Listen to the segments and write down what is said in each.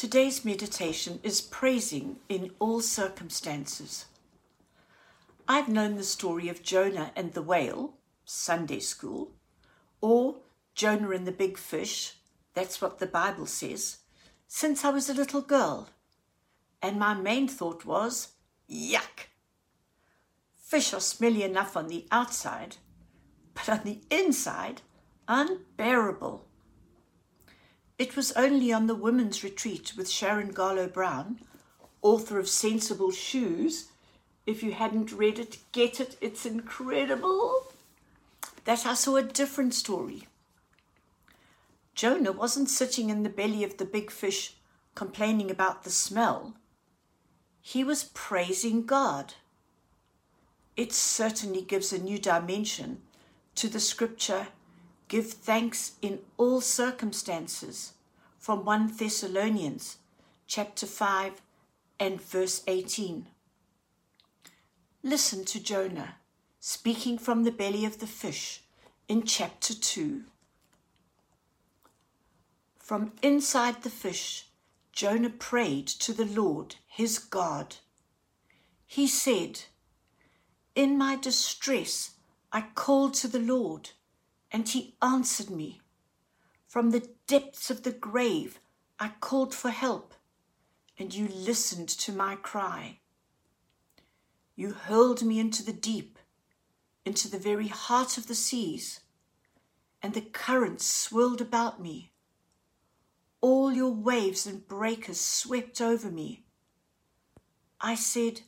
Today's meditation is praising in all circumstances. I've known the story of Jonah and the whale, Sunday school, or Jonah and the big fish, that's what the Bible says, since I was a little girl. And my main thought was, yuck! Fish are smelly enough on the outside, but on the inside, unbearable. It was only on the women's retreat with Sharon Garlough Brown, author of Sensible Shoes. If you hadn't read it, get it, it's incredible. That I saw a different story. Jonah wasn't sitting in the belly of the big fish complaining about the smell. He was praising God. It certainly gives a new dimension to the scripture give thanks in all circumstances from 1 Thessalonians chapter 5 and verse 18. Listen to Jonah speaking from the belly of the fish in chapter 2. From inside the fish, Jonah prayed to the Lord his God. He said, In my distress I called to the Lord, and he answered me. From the depths of the grave I called for help, and you listened to my cry. You hurled me into the deep, into the very heart of the seas, and the currents swirled about me. All your waves and breakers swept over me. I said,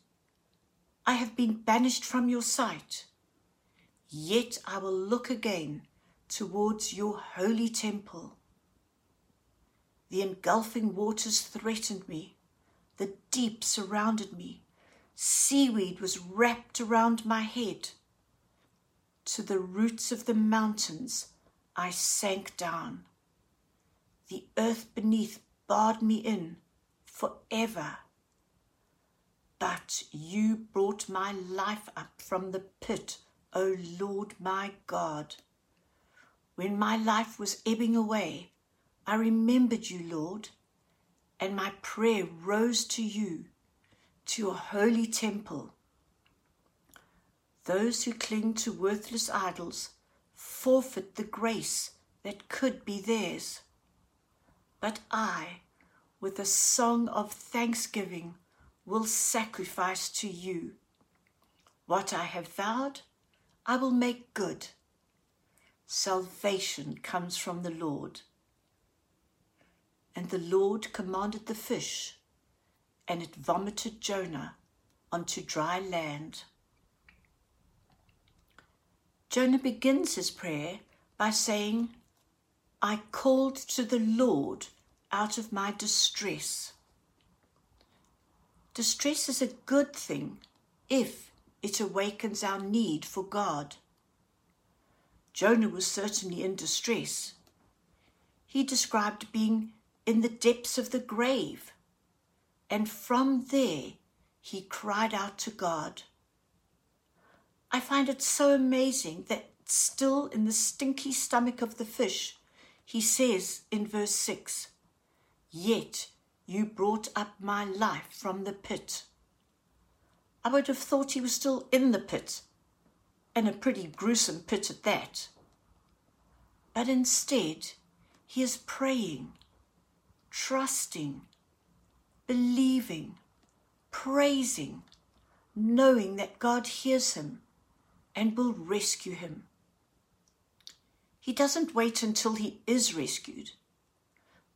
I have been banished from your sight. Yet I will look again towards your holy temple. The engulfing waters threatened me. The deep surrounded me. Seaweed was wrapped around my head. To the roots of the mountains I sank down. The earth beneath barred me in forever. But you brought my life up from the pit O Lord my God. When my life was ebbing away, I remembered you, Lord, and my prayer rose to you, to your holy temple. Those who cling to worthless idols forfeit the grace that could be theirs. But I, with a song of thanksgiving, will sacrifice to you. What I have vowed, I will make good. Salvation comes from the Lord. And the Lord commanded the fish, and it vomited Jonah onto dry land. Jonah begins his prayer by saying, I called to the Lord out of my distress. Distress is a good thing if it awakens our need for God. Jonah was certainly in distress. He described being in the depths of the grave, and from there he cried out to God. I find it so amazing that still in the stinky stomach of the fish, he says in verse 6 Yet you brought up my life from the pit. I would have thought he was still in the pit, and a pretty gruesome pit at that. But instead, he is praying, trusting, believing, praising, knowing that God hears him and will rescue him. He doesn't wait until he is rescued,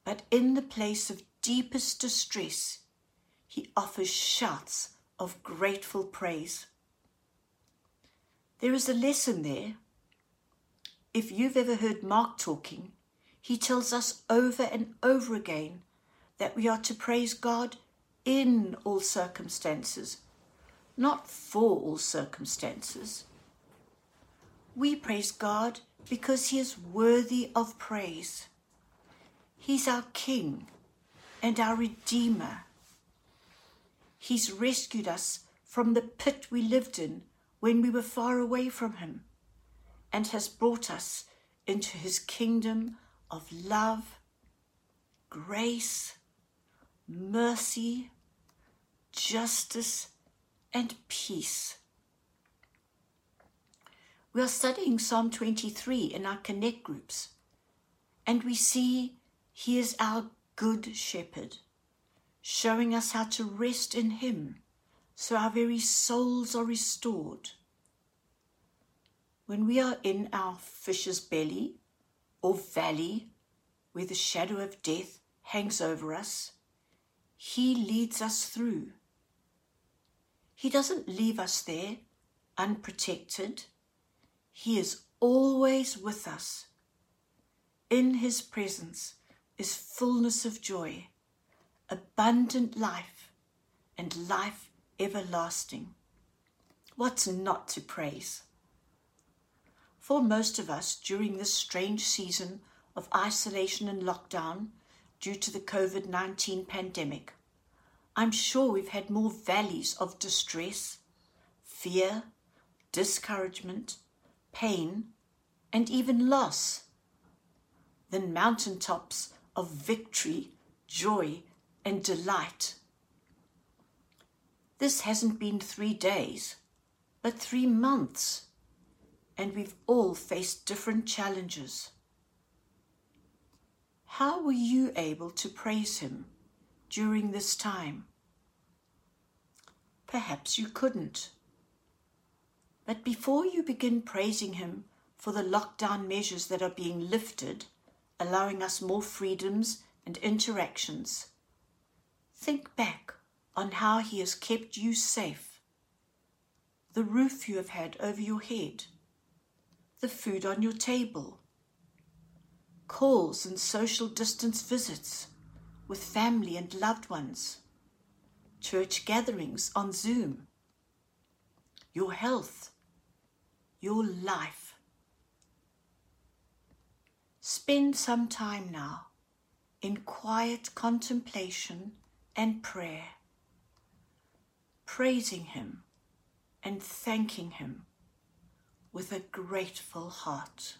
but in the place of deepest distress, he offers shouts of grateful praise. There is a lesson there. If you've ever heard Mark talking, he tells us over and over again that we are to praise God in all circumstances, not for all circumstances. We praise God because He is worthy of praise. He's our King and our Redeemer He's rescued us from the pit we lived in when we were far away from Him and has brought us into His kingdom of love, grace, mercy, justice, and peace. We are studying Psalm 23 in our Connect groups, and we see He is our good shepherd, showing us how to rest in Him so our very souls are restored. When we are in our fish's belly or valley where the shadow of death hangs over us, He leads us through. He doesn't leave us there unprotected. He is always with us. In His presence is fullness of joy, abundant life, and life everlasting. What's not to praise? For most of us, during this strange season of isolation and lockdown due to the COVID 19 pandemic, I'm sure we've had more valleys of distress, fear, discouragement, pain, and even loss than mountaintops of victory, joy, and delight. This hasn't been three days, but three months, and we've all faced different challenges. How were you able to praise Him during this time? Perhaps you couldn't. But before you begin praising Him for the lockdown measures that are being lifted, allowing us more freedoms and interactions, think back on how He has kept you safe, the roof you have had over your head, the food on your table, calls and social distance visits with family and loved ones, church gatherings on Zoom, your health, your life. Spend some time now in quiet contemplation and prayer, praising Him and thanking Him with a grateful heart.